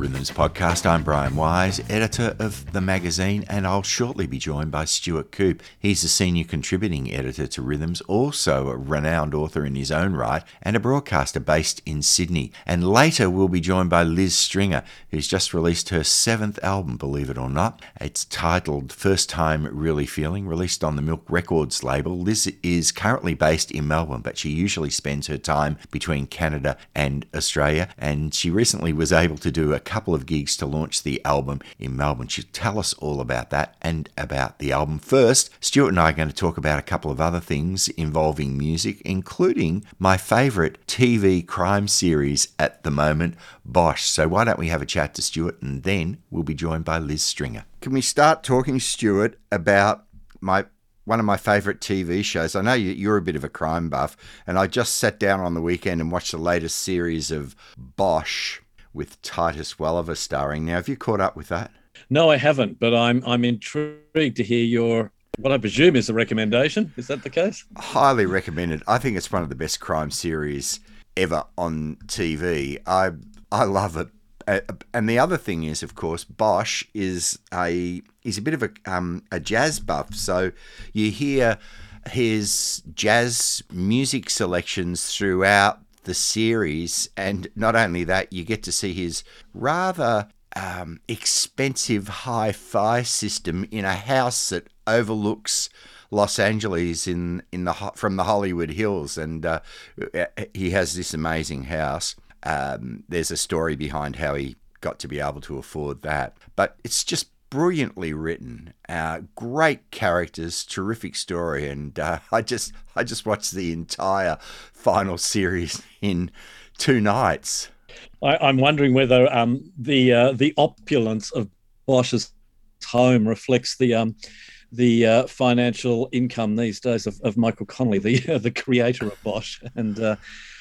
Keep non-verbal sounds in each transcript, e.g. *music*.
Rhythms podcast. I'm Brian Wise, editor of the magazine, and I'll shortly be joined by Stuart Coupe. He's a senior contributing editor to Rhythms, also a renowned author in his own right, and a broadcaster based in Sydney. And later we'll be joined by Liz Stringer, who's just released her seventh album, believe it or not. It's titled First Time Really Feeling, released on the Milk Records label. Liz is currently based in Melbourne, but she usually spends her time between Canada and Australia, and she recently was able to do a couple of gigs to launch the album in Melbourne. She'll tell us all about that and about the album. First, Stuart and I are going to talk about a couple of other things involving music, including my favourite TV crime series at the moment, Bosch. So why don't we have a chat to Stuart and then we'll be joined by Liz Stringer. Can we start talking, Stuart, about my one of my favourite TV shows. I know you're a bit of a crime buff, and I just sat down on the weekend and watched the latest series of Bosch with Titus Welliver starring. Now, have you caught up with that? No, I haven't, but I'm I'm intrigued to hear your what I presume is a recommendation. Is that the case? Highly recommended. I think it's one of the best crime series ever on TV. I I love it. Uh, and the other thing is, of course, Bosch is a he's a bit of a um, a jazz buff. So you hear his jazz music selections throughout the series, and not only that, you get to see his rather um, expensive hi-fi system in a house that overlooks Los Angeles in in the from the Hollywood Hills, and uh, he has this amazing house. Um, there's a story behind how he got to be able to afford that, but it's just brilliantly written, uh, great characters, terrific story, and uh, *laughs* I just I just watched the entire final series in two nights. I, am wondering whether um, the uh, the opulence of Bosch's home reflects the um, the uh, financial income these days of, of Michael Connelly, the *laughs* the creator of Bosch, and uh,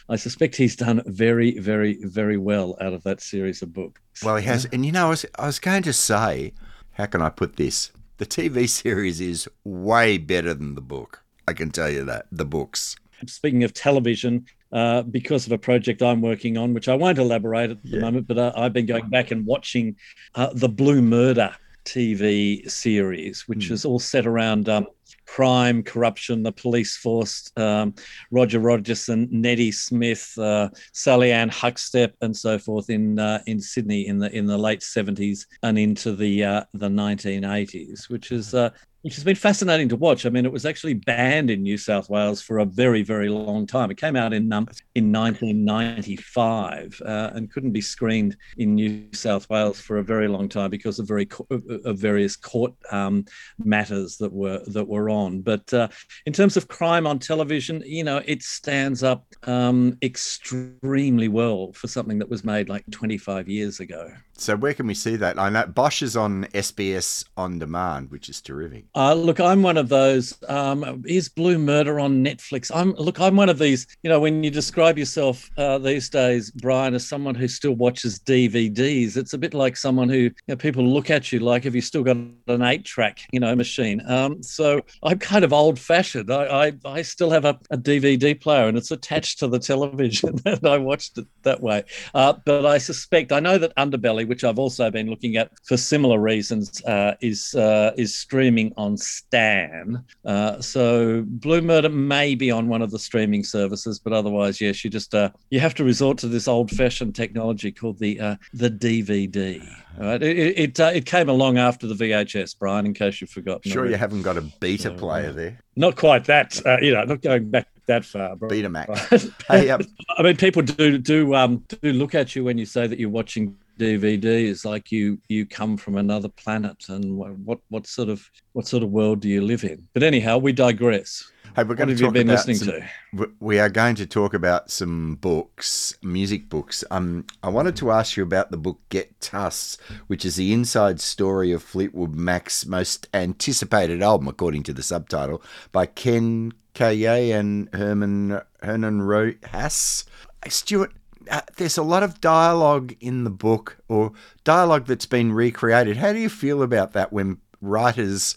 I suspect he's done very, very, very well out of that series of books. Well, he has, and you know, I was, I was going to say how can I put this? The TV series is way better than the book. I can tell you that, the books. Speaking of television, uh, because of a project I'm working on, which I won't elaborate at the yeah. moment, but uh, I've been going back and watching uh, the Blue Murder TV series, which mm. is all set around um, crime, corruption, the police force, um, Roger Rogerson, Neddy Smith, uh, Sallie-Anne Huckstepp, and so forth in uh, in Sydney in the in the late seventies and into the uh, the nineteen eighties, which is uh, which has been fascinating to watch. I mean, it was actually banned in New South Wales for a very, very long time. It came out in um, in 1995 uh, and couldn't be screened in New South Wales for a very long time because of very of various court um, matters that were that were on. But uh, in terms of crime on television, you know, it stands up um, extremely well for something that was made like 25 years ago. So where can we see that? I know Bosch is on SBS on demand, which is terrific. Uh, look, I'm one of those. Um, is Blue Murder on Netflix? I'm look, I'm one of these. You know, when you describe yourself uh, these days, Brian, as someone who still watches DVDs, it's a bit like someone who you know, people look at you like, have you still got an eight-track, you know, machine? Um, so I'm kind of old-fashioned. I I, I still have a, a, DVD player, and it's attached to the television, *laughs* and I watched it that way. Uh, but I suspect I know that Underbelly which I've also been looking at for similar reasons, uh, is uh, is streaming on Stan. Uh, so Blue Murder may be on one of the streaming services, but otherwise, yes, you just uh, you have to resort to this old-fashioned technology called the uh, the DVD. Right? It it, it, came along after the VHS, Brian. In case you've forgotten. Sure, you haven't got a beta so, player there. Not quite that. you know, not going back that far. Bro. Betamax. *laughs* hey, um, I mean, people do do um do look at you when you say that you're watching DVD is like you you come from another planet, and what what sort of what sort of world do you live in? But anyhow, we digress. Hey, we're going what to talk about listening some, to? We are going to talk about some books, music books. Um, I wanted to ask you about the book Get Tusked, which is the inside story of Fleetwood Mac's most anticipated album, according to the subtitle, by Ken Caillat and Herman Hernan Rojas. Stuart, uh, there's a lot of dialogue in the book or dialogue that's been recreated. How do you feel about that when writers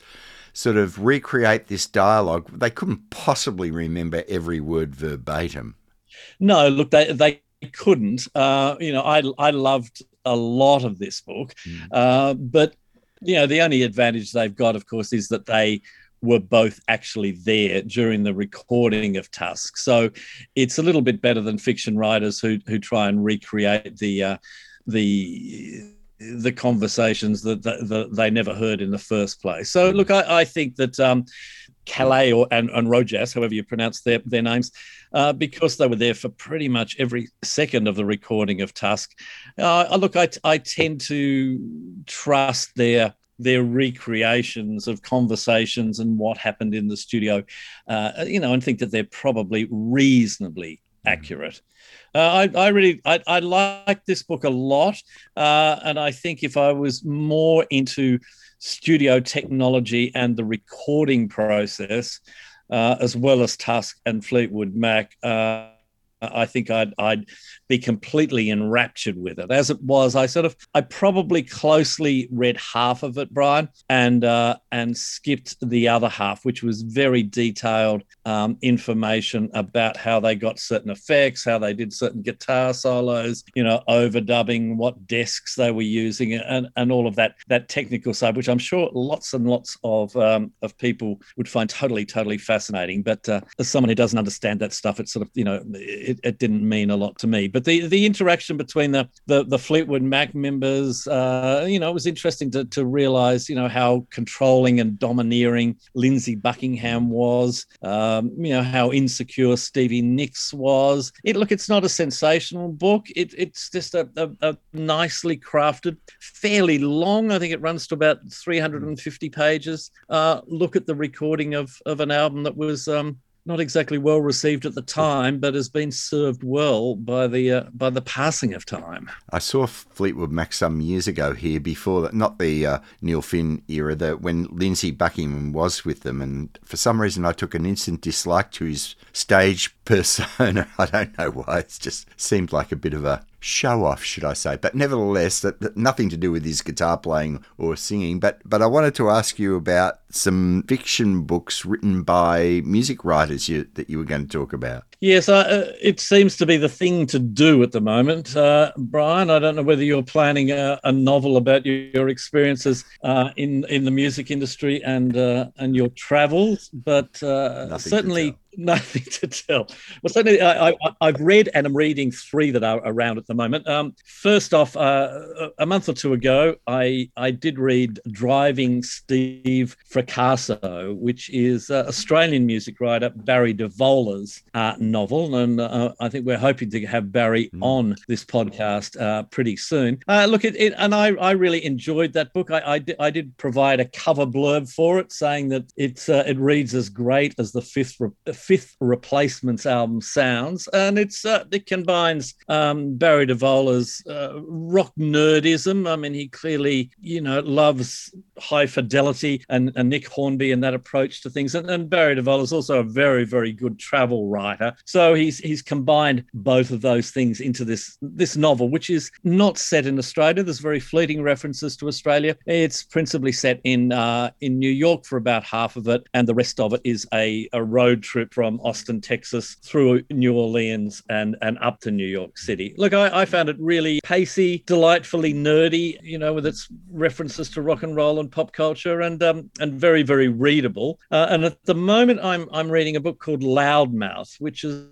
sort of recreate this dialogue? They couldn't possibly remember every word verbatim. No, look, they they couldn't. Uh, you know, I I loved a lot of this book. Mm. Uh, but you know, the only advantage they've got, of course, is that they were both actually there during the recording of Tusk. So it's a little bit better than fiction writers who who try and recreate the uh, the the conversations that, that, that, they never heard in the first place. So look, I, I think that um, Caillat or and, and Rojas, however you pronounce their their names, uh, because they were there for pretty much every second of the recording of Tusk. Uh, look, I, I tend to trust their their recreations of conversations and what happened in the studio, uh, you know, and think that they're probably reasonably mm-hmm. accurate. Uh, I, I, really I, I, like this book a lot, uh, and I think if I was more into studio technology and the recording process, uh, as well as Tusk and Fleetwood Mac, uh, I think I'd, I'd be completely enraptured with it. As it was, I sort of, I probably closely read half of it, Brian, and uh, and skipped the other half, which was very detailed um, information about how they got certain effects, how they did certain guitar solos, you know, overdubbing, what desks they were using, and and all of that that technical side, which I'm sure lots and lots of um, of people would find totally totally fascinating. But uh, as someone who doesn't understand that stuff, it's sort of you know. It, it, it, didn't mean a lot to me. But the the interaction between the the, the Fleetwood Mac members, uh, you know, it was interesting to to realize, you know, how controlling and domineering Lindsey Buckingham was. Um, you know how insecure Stevie Nicks was. It look, it's not a sensational book. It, it's just a, a, a nicely crafted, fairly long. I think it runs to about 350 pages. Uh, look at the recording of of an album that was um, not exactly well received at the time, but has been served well by the uh, by the passing of time. I saw Fleetwood Mac some years ago here before that, not the uh, Neil Finn era, that when Lindsey Buckingham was with them, and for some reason I took an instant dislike to his stage persona. *laughs* I don't know why. It just seemed like a bit of a show off, should I say? But nevertheless, that, that, nothing to do with his guitar playing or singing. But but I wanted to ask you about some fiction books written by music writers you, that you were going to talk about. Yes, uh, it seems to be the thing to do at the moment, uh, Brian. I don't know whether you're planning a, a novel about your, your experiences uh, in in the music industry and uh, and your travels, but uh, certainly nothing to tell. Well, certainly, I, have read and I'm reading three that are around at the moment. Um, first off, uh, a month or two ago, I, I did read Driving Steve Fracasso, which is uh, Australian music writer Barry Divola's uh, novel. And uh, I think we're hoping to have Barry mm. on this podcast uh, pretty soon. Uh, look, at it, and I, I really enjoyed that book. I, I, did, I did provide a cover blurb for it saying that it's, it reads as great as the fifth fifth replacements album sounds, and it's uh, it combines um, Barry Divola's uh, rock nerdism. I mean, he clearly you know loves high fidelity and, and Nick Hornby and that approach to things, and, and Barry Divola is also a very very good travel writer. So he's he's combined both of those things into this this novel, which is not set in Australia. There's very fleeting references to Australia. It's principally set in uh, in New York for about half of it, and the rest of it is a, a road trip from Austin, Texas, through New Orleans and, and up to New York City. Look, I, I found it really pacey, delightfully nerdy, you know, with its references to rock and roll and pop culture, and um, and very, very readable. Uh, and at the moment, I'm I'm reading a book called Loudmouth, which is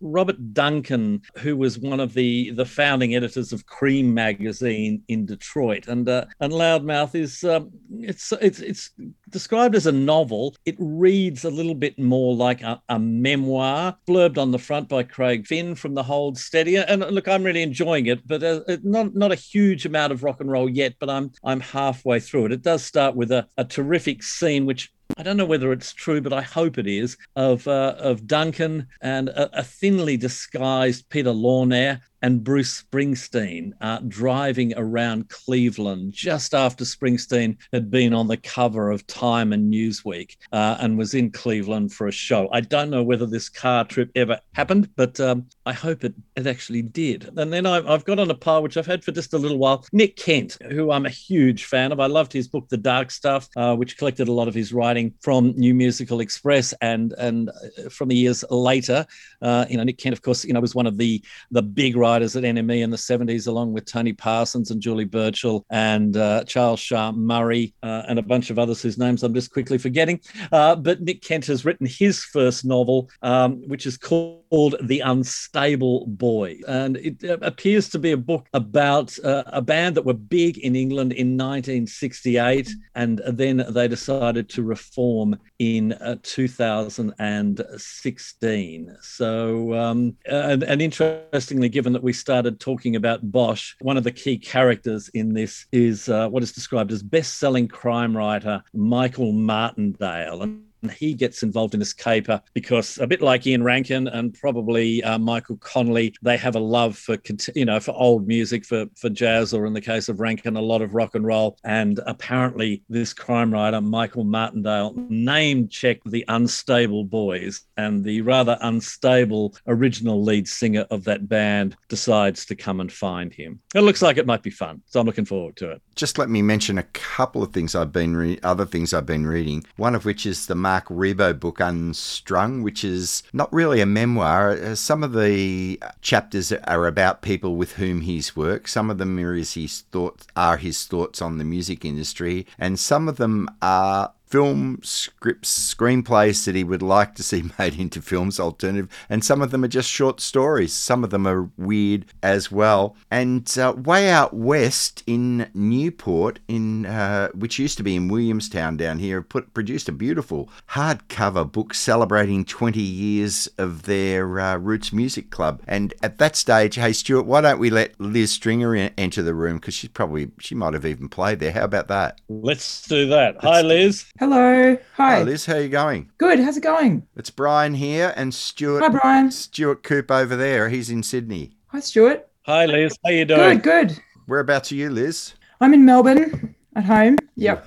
Robert Duncan, who was one of the, the founding editors of Creem magazine in Detroit, and uh, and Loudmouth is um, it's it's it's described as a novel. It reads a little bit more like a, a memoir, blurbed on the front by Craig Finn from the Hold Steady. And look, I'm really enjoying it, but uh, not not a huge amount of rock and roll yet. But I'm I'm halfway through it. It does start with a, a terrific scene which I don't know whether it's true, but I hope it is, of uh, of Duncan and a, a, thinly disguised Peter Lorre and Bruce Springsteen uh, driving around Cleveland just after Springsteen had been on the cover of Time and Newsweek uh, and was in Cleveland for a show. I don't know whether this car trip ever happened, but um, I hope it, it actually did. And then I, have got on a pile, which I've had for just a little while, Nick Kent, who I'm a huge fan of. I loved his book, The Dark Stuff, uh, which collected a lot of his writing from New Musical Express and, and uh, from the years later. Uh, you know, Nick Kent, of course, you know, was one of the, the big writers songwriters at NME in the 70s, along with Tony Parsons and Julie Burchill and uh, Charles Shaar Murray uh, and a bunch of others whose names I'm just quickly forgetting. Uh, but Nick Kent has written his first novel, um, which is called The Unstable Boy. And it uh, appears to be a book about uh, a band that were big in England in 1968. And then they decided to reform in uh, 2016. So, um, and, and interestingly, given that we started talking about Bosch, one of the key characters in this is uh, what is described as best selling crime writer Michael Martindale. And he gets involved in this caper because a bit like Ian Rankin and probably uh, Michael Connelly, they have a love for you know for old music, for for jazz, or in the case of Rankin, a lot of rock and roll. And apparently, this crime writer Michael Martindale name checked the Unstable Boys, and the rather unstable original lead singer of that band decides to come and find him. It looks like it might be fun, so I'm looking forward to it. Just let me mention a couple of things I've been re- other things I've been reading. One of which is the Marc Ribot book Unstrung, which is not really a memoir. Uh, some of the chapters are about people with whom he's worked. Some of them are his thoughts are his thoughts on the music industry, and some of them are film scripts, screenplays that he would like to see *laughs* made into films, alternative, and some of them are just short stories. Some of them are weird as well. And uh, way out west in Newport, in uh, which used to be in Williamstown down here, put produced a beautiful hardcover book celebrating 20 years of their uh, Roots Music Club. And at that stage, hey Stuart, why don't we let Liz Stringer in, enter the room because she's probably she might have even played there. How about that? Let's do that. Let's Hi, Liz. Hello. Hi. Hi, Liz. How are you going? Good. How's it going? It's Brian here and Stuart. Hi, Brian. Stuart Coupe over there. He's in Sydney. Hi, Stuart. Hi, Liz. How you doing? Good, good. Whereabouts are you, Liz? I'm in Melbourne at home. Yep.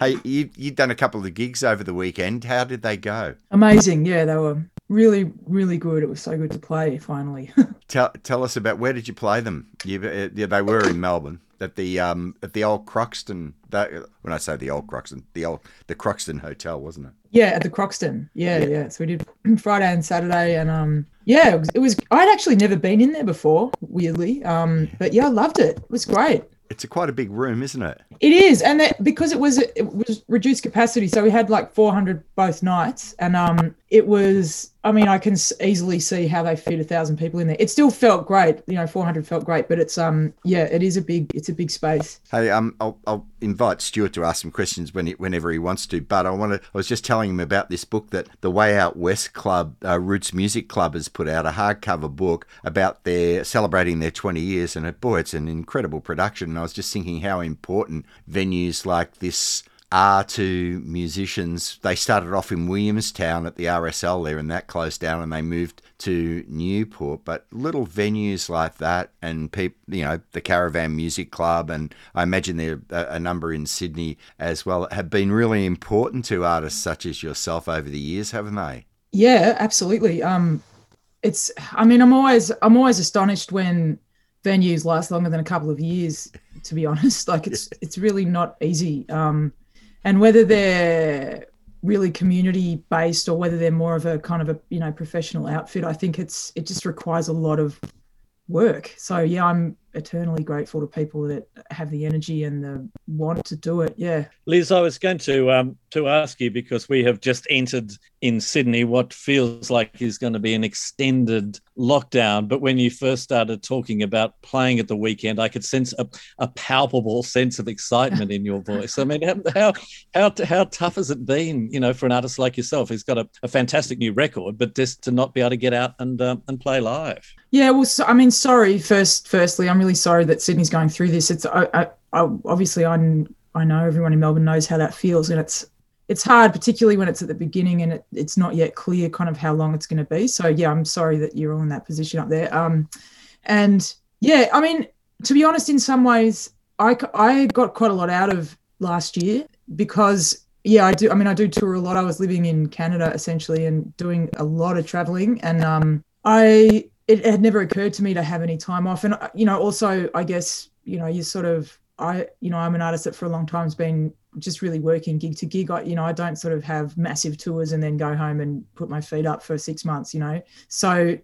hey, you, you've done a couple of gigs over the weekend. How did they go? Amazing. Yeah, they were really, really good. It was so good to play finally. *laughs* tell, tell us about where did you play them? You, uh, yeah, they were in Melbourne at the um at the old Croxton. That, when I say the old Croxton, the old the Croxton Hotel, wasn't it? Yeah, at the Croxton. Yeah, yeah. yeah. So we did *clears throat* Friday and Saturday, and um, yeah, it was, it was. I'd actually never been in there before, weirdly. Um, but yeah, I loved it. It was great. It's a quite a big room, isn't it? It is, and that, because it was it was reduced capacity, so we had like 400 both nights, and um, it was I mean, I can easily see how they fit a thousand people in there. It still felt great, you know, 400 felt great, but it's um, yeah, it is a big, it's a big space. Hey, um, I'll, I'll invite Stuart to ask some questions when he, whenever he wants to. But I want to, I was just telling him about this book that the Way Out West Club, uh, Roots Music Club, has put out a hardcover book about their celebrating their 20 years, and it, boy, it's an incredible production. And I was just thinking how important venues like this are to musicians. They started off in Williamstown at the RSL there, and that closed down, and they moved to Newport. But little venues like that, and people, you know, the Caravan Music Club, and I imagine there are a number in Sydney as well, have been really important to artists such as yourself over the years, haven't they? Yeah, absolutely. Um, it's. I mean, I'm always I'm always astonished when venues last longer than a couple of years. To be honest, *laughs* like it's it's really not easy. Um, and whether they're really community based or whether they're more of a kind of a you know professional outfit i think it's it just requires a lot of work. So yeah i'm eternally grateful to people that have the energy and the want to do it. Yeah. Liz, I was going to um, to ask you because we have just entered in Sydney what feels like is going to be an extended lockdown. But when you first started talking about playing at the weekend, I could sense a, a palpable sense of excitement in your voice. I mean, how how how tough has it been, you know, for an artist like yourself who's got a, a fantastic new record, but just to not be able to get out and um, and play live? Yeah, well, so, I mean, sorry. First, firstly, I'm really sorry that Sydney's going through this. It's I, I, I obviously I I know everyone in Melbourne knows how that feels, and it's it's hard, particularly when it's at the beginning and it, it's not yet clear kind of how long it's going to be. So yeah, I'm sorry that you're all in that position up there. Um, and yeah, I mean, to be honest, in some ways, I I got quite a lot out of last year because yeah, I do. I mean, I do tour a lot. I was living in Canada essentially and doing a lot of traveling, and um, I it had never occurred to me to have any time off. And, you know, also, I guess, you know, you sort of, I, you know, I'm an artist that for a long time has been just really working gig to gig. I, you know, I don't sort of have massive tours and then go home and put my feet up for six months, you know. So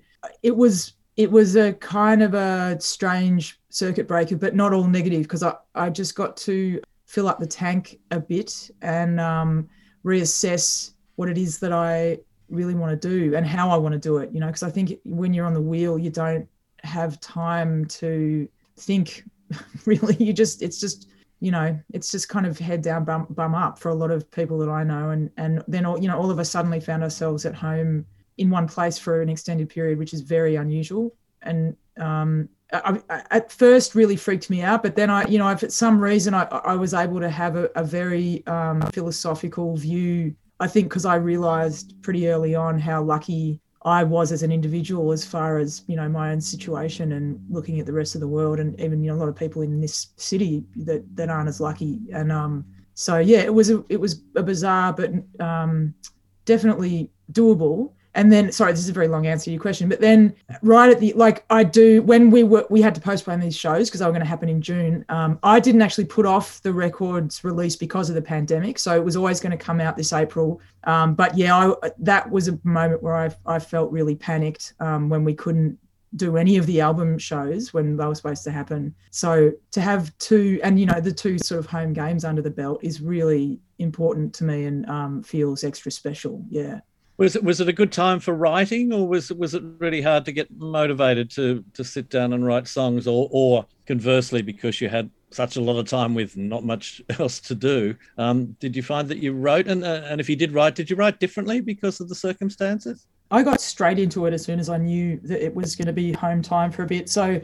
it was, it was a kind of a strange circuit breaker, but not all negative because I, I just got to fill up the tank a bit and um, reassess what it is that I really want to do and how I want to do it. You know, because I think when you're on the wheel, you don't have time to think *laughs* really. You just, it's just, you know, it's just kind of head down, bum, bum up for a lot of people that I know. And, and then, all, you know, all of us suddenly found ourselves at home in one place for an extended period, which is very unusual. And um, I, I, at first really freaked me out, but then I, you know, for some reason I, I was able to have a, a very um, philosophical view. I think because I realized pretty early on how lucky I was as an individual as far as you know my own situation and looking at the rest of the world and even you know a lot of people in this city that that aren't as lucky. And um so yeah it was a it was a bizarre but um definitely doable and then sorry this is a very long answer to your question but then right at the like i do when we were we had to postpone these shows because they were going to happen in june um, i didn't actually put off the records release because of the pandemic. So it was always going to come out this april. Um, but yeah I, that was a moment where i, I felt really panicked um, when we couldn't do any of the album shows when they were supposed to happen. So to have two and you know the two sort of home games under the belt is really important to me and um, feels extra special. Yeah was it was it a good time for writing, or was was it really hard to get motivated to to sit down and write songs, or or conversely, because you had such a lot of time with not much *laughs* else to do, um, did you find that you wrote, and uh, and if you did write, did you write differently because of the circumstances? I got straight into it as soon as I knew that it was going to be home time for a bit. So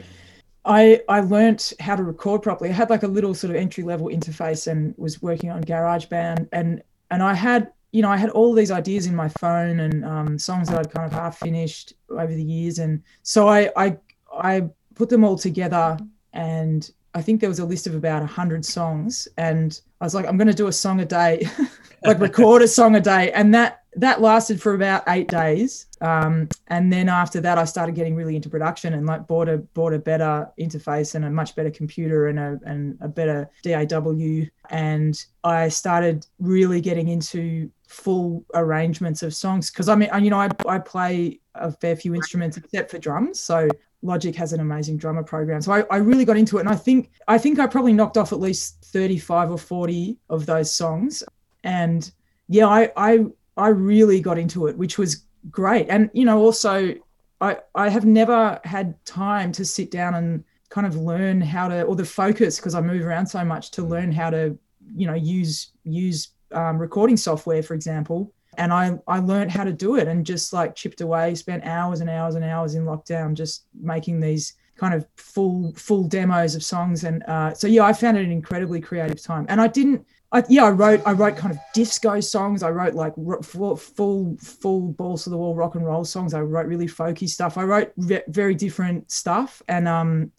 I I learnt how to record properly. I had like a little sort of entry level interface and was working on GarageBand and and I had you know, I had all these ideas in my phone and um, songs that I'd kind of half finished over the years, and so I I I put them all together, and I think there was a list of about hundred songs, and I was like, I'm going to do a song a day, *laughs* like record a song a day, and that that lasted for about eight days. Um, and then after that, I started getting really into production and like bought a bought a better interface and a much better computer and a and a better DAW. And I started really getting into full arrangements of songs because I mean, you know, I, I play a fair few instruments except for drums. So Logic has an amazing drummer program. So I, I really got into it. And I think I think I probably knocked off at least 35 or 40 of those songs. And yeah, I I I really got into it, which was great. And you know, also I I have never had time to sit down and kind of learn how to or the focus because I move around so much to learn how to you know use use um, recording software, for example. And I, I learned how to do it and just like chipped away, spent hours and hours and hours in lockdown just making these kind of full full demos of songs. And uh, so yeah, I found it an incredibly creative time. And I didn't, I, yeah, I wrote I wrote kind of disco songs. I wrote like full full, full balls to the wall rock and roll songs. I wrote really folky stuff. I wrote re- very different stuff, and um,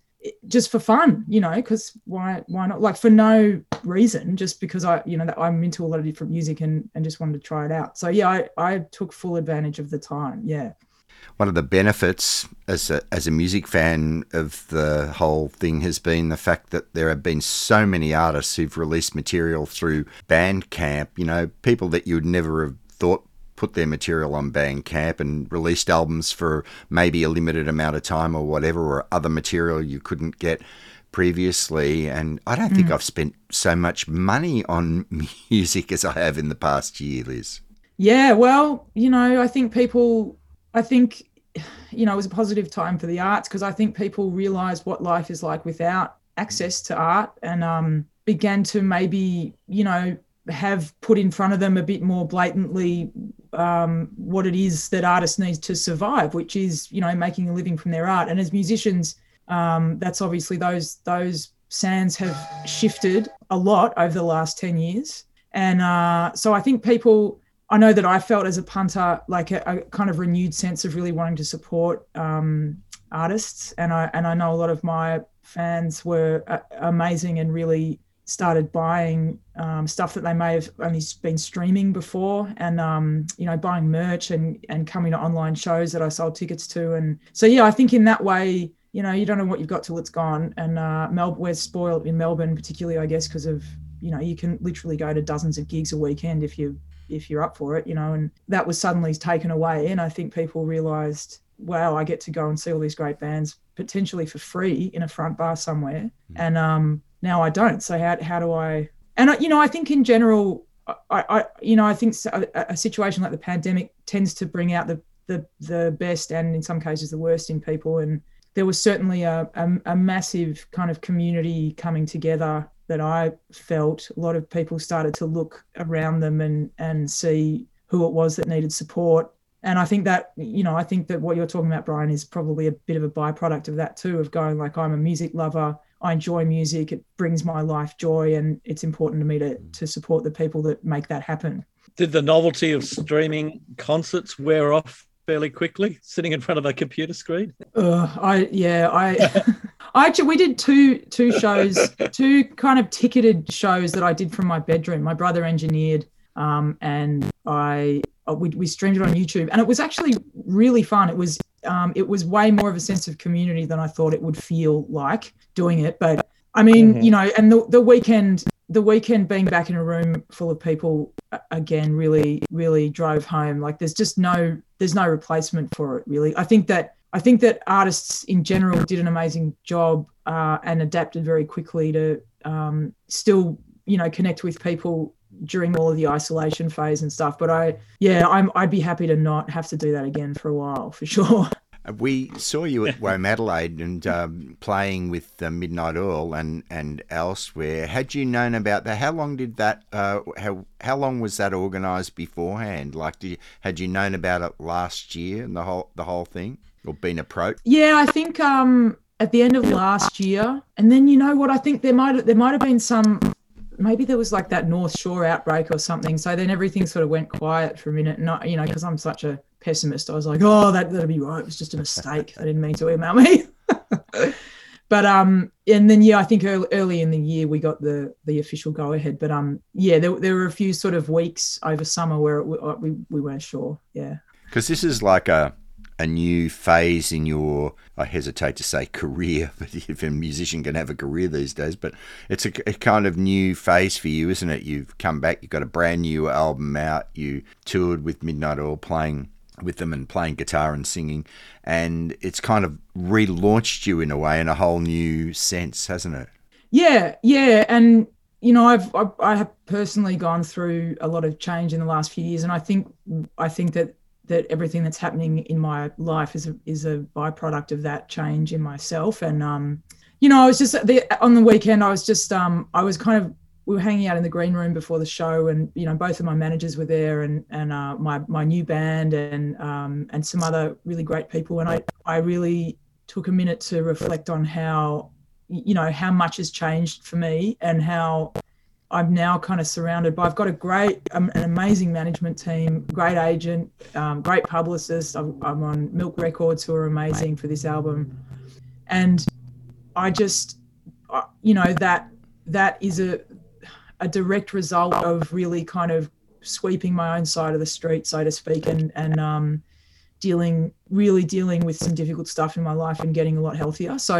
just for fun, you know, because why why not? Like for no reason, just because I you know that I'm into a lot of different music and and just wanted to try it out. So yeah, I I took full advantage of the time. Yeah. One of the benefits as a, as a music fan of the whole thing has been the fact that there have been so many artists who've released material through Bandcamp, you know, people that you would never have thought put their material on Bandcamp and released albums for maybe a limited amount of time or whatever, or other material you couldn't get previously. And I don't think mm. I've spent so much money on *laughs* music as I have in the past year, Liz. Yeah, well, you know, I think people, I think, you know, it was a positive time for the arts because I think people realized what life is like without access to art and um, began to maybe, you know, have put in front of them a bit more blatantly um, what it is that artists need to survive, which is you know making a living from their art. And as musicians, um, that's obviously those those sands have shifted a lot over the last ten years. And uh, so I think people, I know that I felt as a punter like a, a kind of renewed sense of really wanting to support um, artists, and I and I know a lot of my fans were uh, amazing and really started buying um, stuff that they may have only been streaming before. And um, you know buying merch and and coming to online shows that I sold tickets to. And so yeah I think in that way you know you don't know what you've got till it's gone. And uh, Mel- we're spoiled in Melbourne particularly I guess because of you know you can literally go to dozens of gigs a weekend if you if you're up for it you know and that was suddenly taken away and I think people realized wow, I get to go and see all these great bands potentially for free in a front bar somewhere, and um, now I don't. So how how do I? And you know, I think in general, I, I you know, I think a, a situation like the pandemic tends to bring out the the the best and in some cases the worst in people and there was certainly a, a, a, massive kind of community coming together that I felt. A lot of people started to look around them and and see who it was that needed support. And I think that you know I think that what you're talking about, Brian, is probably a bit of a byproduct of that too. Of going like I'm a music lover. I enjoy music. It brings my life joy, and it's important to me to to support the people that make that happen. Did the novelty of streaming concerts wear off fairly quickly, sitting in front of a computer screen? Uh, I yeah, I *laughs* I actually we did two two shows, two kind of ticketed shows that I did from my bedroom. My brother engineered, um, and I uh, we, we streamed it on YouTube, and it was actually really fun. It was um, it was way more of a sense of community than I thought it would feel like doing it. But I mean, mm-hmm. you know, and the the weekend the weekend being back in a room full of people again really really drove home. Like there's just no there's no replacement for it really. I think that i think that artists in general did an amazing job uh, and adapted very quickly to um, still you know connect with people during all of the isolation phase and stuff. But i yeah i'm i'd be happy to not have to do that again for a while for sure *laughs* We saw you at *laughs* Womadelaide and um, playing with uh, Midnight Oil and, and elsewhere. Had you known about that? How long did that? Uh, how how long was that organised beforehand? Like, did you, had you known about it last year and the whole the whole thing, or been approached? Yeah, I think um, at the end of last year, and then you know what? I think there might there might have been some maybe there was like that North Shore outbreak or something. So then everything sort of went quiet for a minute. Not, you know, because I'm such a pessimist. I was like, oh, that, that'll be right. It was just a mistake. I didn't mean to email me. *laughs* but um, and then yeah, I think early, early in the year we got the the official go ahead. But um, yeah, there, there were a few sort of weeks over summer where it, uh, we we weren't sure. Yeah, because this is like a a new phase in your I hesitate to say career, *laughs* but if a musician can have a career these days, but it's a, a, kind of new phase for you, isn't it? You've come back, you've got a brand new album out, you toured with Midnight Oil playing with them and playing guitar and singing, and it's kind of relaunched you in a way in a whole new sense, hasn't it? Yeah, yeah, and you know, I've I, I have personally gone through a lot of change in the last few years, and I think I think that that everything that's happening in my life is a, is a byproduct of that change in myself. And um, you know, I was just the, on the weekend. I was just um, I was kind of we were hanging out in the green room before the show, and you know, both of my managers were there, and and uh, my my new band, and um, and some other really great people. And I I really took a minute to reflect on how you know how much has changed for me and how I'm now kind of surrounded by. I've got a great, um, an amazing management team, great agent, um, great publicist. I'm, I'm, on Milk Records, who are amazing for this album, and I just, you know, that that is a a direct result of really kind of sweeping my own side of the street, so to speak, and and um, dealing really dealing with some difficult stuff in my life and getting a lot healthier. So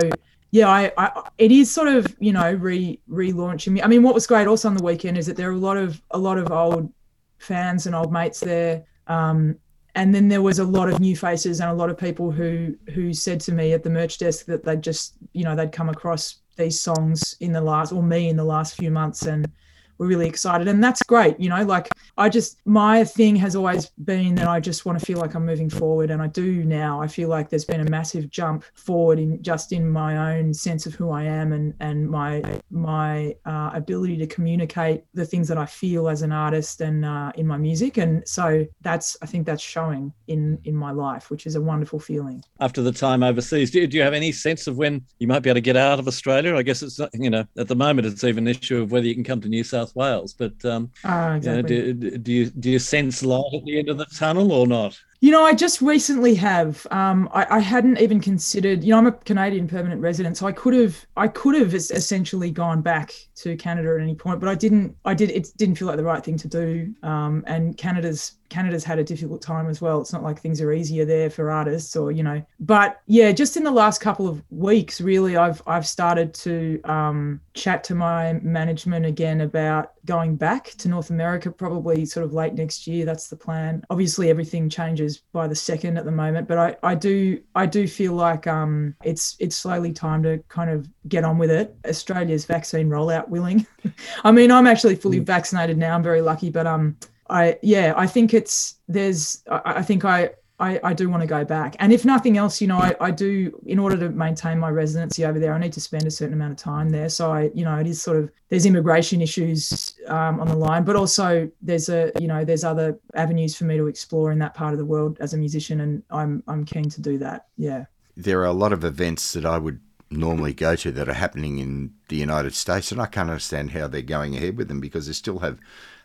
yeah, I, I, it is sort of you know re relaunching me. I mean, what was great also on the weekend is that there are a lot of a lot of old fans and old mates there, um, and then there was a lot of new faces and a lot of people who who said to me at the merch desk that they'd just you know they'd come across these songs in the last or me in the last few months and we're really excited and that's great you know like i just my thing has always been that i just want to feel like i'm moving forward and i do now. I feel like there's been a massive jump forward in just in my own sense of who i am and and my my uh, ability to communicate the things that i feel as an artist and uh, in my music and so that's i think that's showing in in my life which is a wonderful feeling. After the time overseas do, do you have any sense of when you might be able to get out of australia? I guess it's not you know at the moment it's even an issue of whether you can come to new south South Wales. But um, oh, exactly. you know, do, do, you do you sense light at the end of the tunnel or not? You know, I just recently have. Um, I, I, hadn't even considered. You know, I'm a Canadian permanent resident, so I could have. I could have essentially gone back to Canada at any point, but I didn't. I did. It didn't feel like the right thing to do. Um, and Canada's Canada's had a difficult time as well. It's not like things are easier there for artists or, you know, but yeah, just in the last couple of weeks, really, I've, I've started to um, chat to my management again about going back to North America, probably sort of late next year. That's the plan. Obviously, everything changes by the second at the moment, but I, I do I do feel like um, it's it's slowly time to kind of get on with it. Australia's vaccine rollout willing. *laughs* I mean, I'm actually fully mm. vaccinated now. I'm very lucky, but um, I yeah, I think it's there's I, I think I I, I do want to go back. And if nothing else, you know, I, I do, in order to maintain my residency over there, I need to spend a certain amount of time there. So I, you know, it is sort of, there's immigration issues um, on the line, but also there's a, you know, there's other avenues for me to explore in that part of the world as a musician. And I'm, I'm keen to do that. Yeah. There are a lot of events that I would normally go to that are happening in the United States, and I can't understand how they're going ahead with them because they still have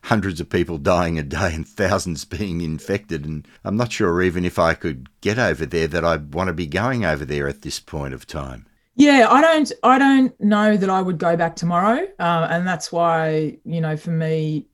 hundreds of people dying a day and thousands being infected. And I'm not sure even if I could get over there that I'd want to be going over there at this point of time. Yeah, I don't. I don't know that I would go back tomorrow, uh, and that's why you know, for me,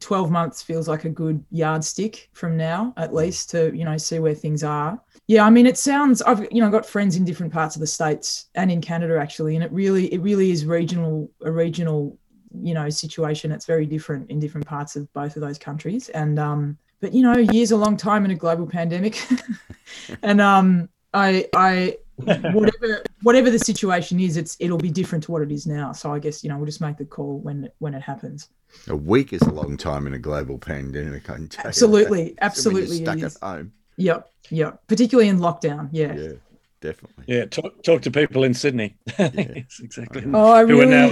12 months feels like a good yardstick from now, at least, to you know see where things are. Yeah, I mean, it sounds. I've you know got friends in different parts of the states and in Canada actually, and it really it really is regional a regional you know situation. It's very different in different parts of both of those countries. And um but you know years a long time in a global pandemic. *laughs* And um i i whatever whatever the situation is it's it'll be different to what it is now. So i guess you know we'll just make the call when when it happens. A week is a long time in a global pandemic i can tell absolutely. Absolutely stuck at home yep yep. Particularly in lockdown yeah. Yeah definitely. Yeah talk, talk to people in sydney. *laughs* Yeah. exactly. Oh i really now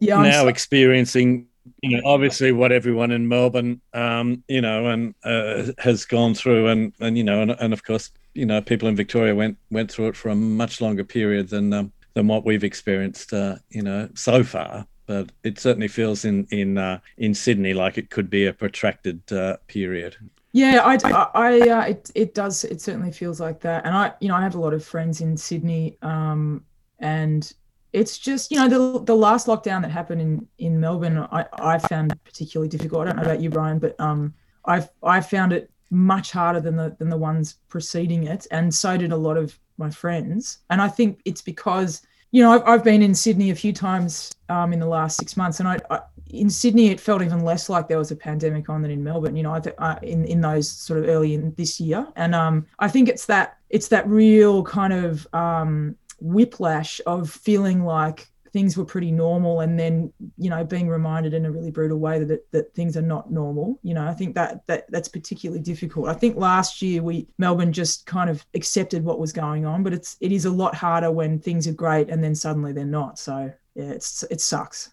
yeah, now experiencing you know obviously what everyone in Melbourne um, you know and uh, has gone through and and you know and, and of course you know people in Victoria went went through it for a much longer period than um, than what we've experienced uh, you know so far. But it certainly feels in in uh, in Sydney like it could be a protracted uh, period. Yeah, I, I, I uh, it, it does. It certainly feels like that. And I, you know, I have a lot of friends in Sydney, um, and it's just you know the the last lockdown that happened in in Melbourne I I found particularly difficult. I don't know about you, Brian, but um I I found it much harder than the than the ones preceding it, and so did a lot of my friends. And I think it's because you know I've, I've been in Sydney a few times um, in the last six months, and I, I, in Sydney it felt even less like there was a pandemic on than in Melbourne. You know, I th- uh, in in those sort of early in this year, and um I think it's that it's that real kind of um whiplash of feeling like things were pretty normal and then you know being reminded in a really brutal way that that things are not normal you know i think that that that's particularly difficult. I think last year we melbourne just kind of accepted what was going on but it's it is a lot harder when things are great and then suddenly they're not. So yeah it's it sucks.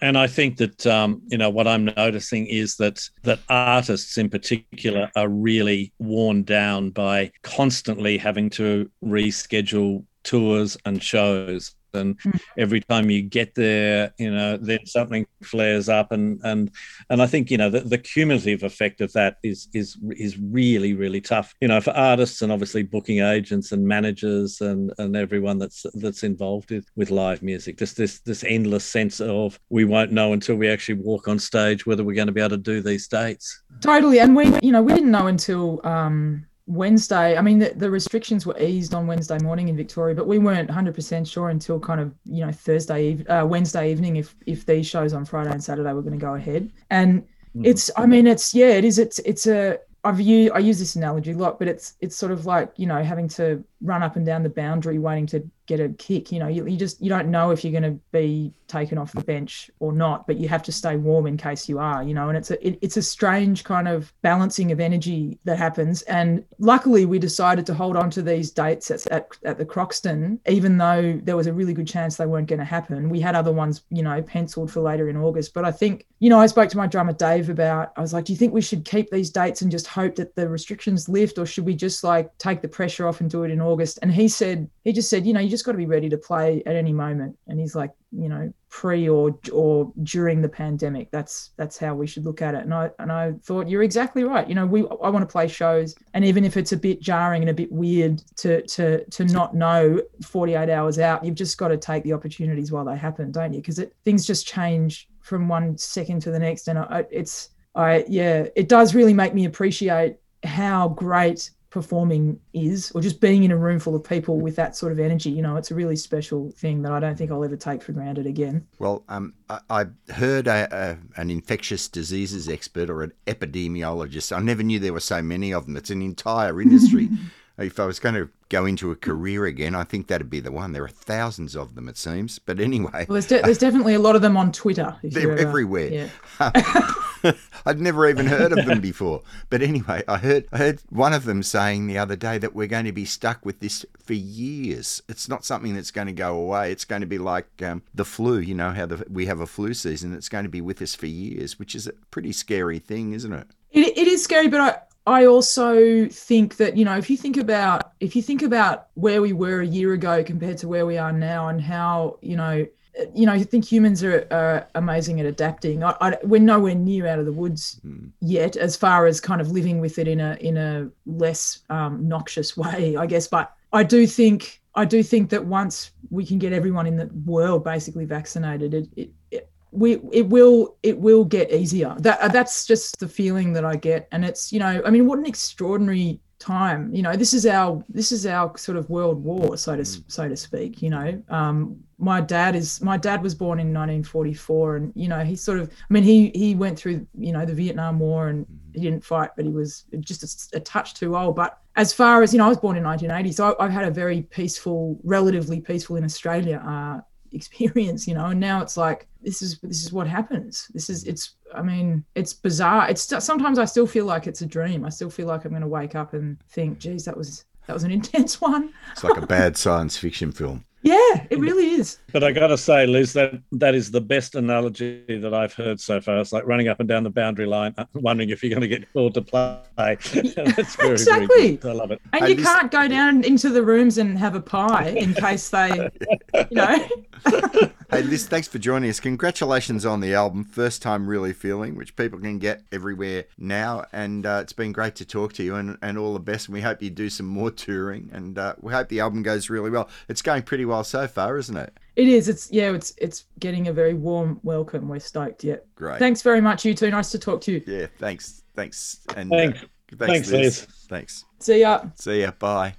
And I think that um, you know what I'm noticing is that that artists in particular are really worn down by constantly having to reschedule tours and shows and mm. every time you get there you know then something flares up and and and i think you know the, the cumulative effect of that is is is really really tough you know for artists and obviously booking agents and managers and and everyone that's that's involved with, with live music just this this endless sense of we won't know until we actually walk on stage whether we're going to be able to do these dates totally and we you know we didn't know until um Wednesday, I mean, the, the, restrictions were eased on Wednesday morning in Victoria, but we weren't 100% sure until kind of, you know, Thursday, uh, Wednesday evening if if these shows on Friday and Saturday were going to go ahead. And mm-hmm. it's, I mean, it's, yeah, it is. It's, it's a, I've used, I use this analogy a lot, but it's, it's sort of like, you know, having to run up and down the boundary waiting to get a kick. You know, you, you just you don't know if you're going to be taken off the bench or not, but you have to stay warm in case you are. You know, and it's a it, it's a strange kind of balancing of energy that happens. And luckily, we decided to hold on to these dates at at, at the Croxton, even though there was a really good chance they weren't going to happen. We had other ones, you know, penciled for later in August. But I think, you know, I spoke to my drummer Dave about. I was like, do you think we should keep these dates and just hope that the restrictions lift, or should we just like take the pressure off and do it in August? And he said, he just said, you know, you just got to be ready to play at any moment. And he's like, you know, pre or or during the pandemic. That's that's how we should look at it. And I and I thought you're exactly right. You know, we I want to play shows, and even if it's a bit jarring and a bit weird to to to not know 48 hours out, you've just got to take the opportunities while they happen, don't you? Because things just change from one second to the next, and I, it's I yeah, it does really make me appreciate how great performing is, or just being in a room full of people with that sort of energy. You know, it's a really special thing that I don't think I'll ever take for granted again. Well, um, I, I heard a, a, an infectious diseases expert or an epidemiologist. I never knew there were so many of them. It's an entire industry. *laughs* if I was going to go into a career again, I think that'd be the one. There are thousands of them, it seems. But anyway, well, there's, de- there's definitely a lot of them on Twitter. They're ever, everywhere. Yeah. *laughs* I'd never even heard of them before. But anyway, I heard I heard one of them saying the other day that we're going to be stuck with this for years. It's not something that's going to go away. It's going to be like um, the flu. You know how the, we have a flu season. It's going to be with us for years, which is a pretty scary thing, isn't it? It, it is scary, but I. Also think that you know if you think about if you think about where we were a year ago compared to where we are now and how you know you know, I think humans are, are amazing at adapting. I, I, we're nowhere near out of the woods mm. yet, as far as kind of living with it in a in a less um, noxious way, I guess. But I do think I do think that once we can get everyone in the world basically vaccinated, it, it, it we it will it will get easier. That that's just the feeling that I get, and it's you know, I mean, what an extraordinary time you know this is our this is our sort of world war so to mm. so to speak you know um my dad is my dad was born in 1944 and you know he sort of i mean he he went through you know the vietnam war and he didn't fight but he was just a, a touch too old but as far as you know i was born in 1980 so I, have had a very peaceful relatively peaceful in australia uh experience you know and now it's like this is this is what happens. This is it's i mean it's bizarre. It's sometimes i still feel like it's a dream. I still feel like i'm going to wake up and think geez that was that was an *laughs* intense one. It's like a bad science fiction film yeah, it really is. But I got to say, Liz, that that is the best analogy that I've heard so far. It's like running up and down the boundary line, uh, wondering if you're going to get called to play. *laughs* That's very, exactly. Very I love it. And you can't go down into the rooms and have a pie in case they, you know. *laughs* hey, Liz, thanks for joining us. Congratulations on the album, First Time Really Feeling, which people can get everywhere now. And uh, it's been great to talk to you and, and all the best. And we hope you do some more touring. And uh, we hope the album goes really well. It's going pretty well well so far, isn't it? It is. It's yeah. It's it's getting a very warm welcome. We're stoked. Yeah. Great. Thanks very much, you two. Nice to talk to you. Yeah. Thanks. Thanks. And thanks. Uh, thanks, thanks Liz. Liz. Thanks. See ya. See ya. Bye.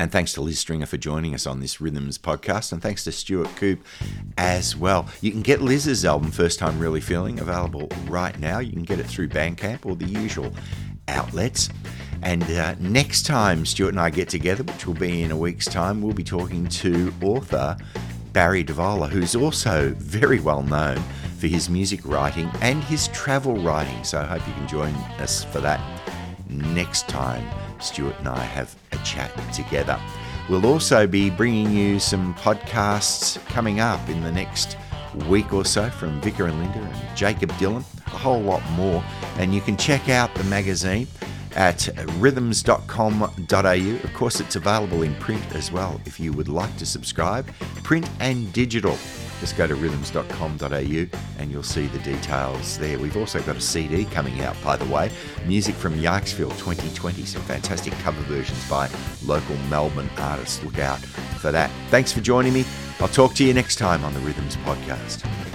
And thanks to Liz Stringer for joining us on this Rhythms podcast. And thanks to Stuart Coupe as well. You can get Liz's album, First Time Really Feeling, available right now. You can get it through Bandcamp or the usual outlets. And uh, next time Stuart and I get together, which will be in a week's time, we'll be talking to author Barry Divola, who's also very well known for his music writing and his travel writing. So I hope you can join us for that next time Stuart and I have a chat together. We'll also be bringing you some podcasts coming up in the next week or so from Vika and Linda and Jakob Dylan, a whole lot more. And you can check out the magazine at rhythms.com.au. Of course, it's available in print as well if you would like to subscribe, print and digital. Just go to rhythms.com.au and you'll see the details there. We've also got a CD coming out, by the way. Music from Yikesville 2020. Some fantastic cover versions by local Melbourne artists. Look out for that. Thanks for joining me. I'll talk to you next time on the Rhythms Podcast.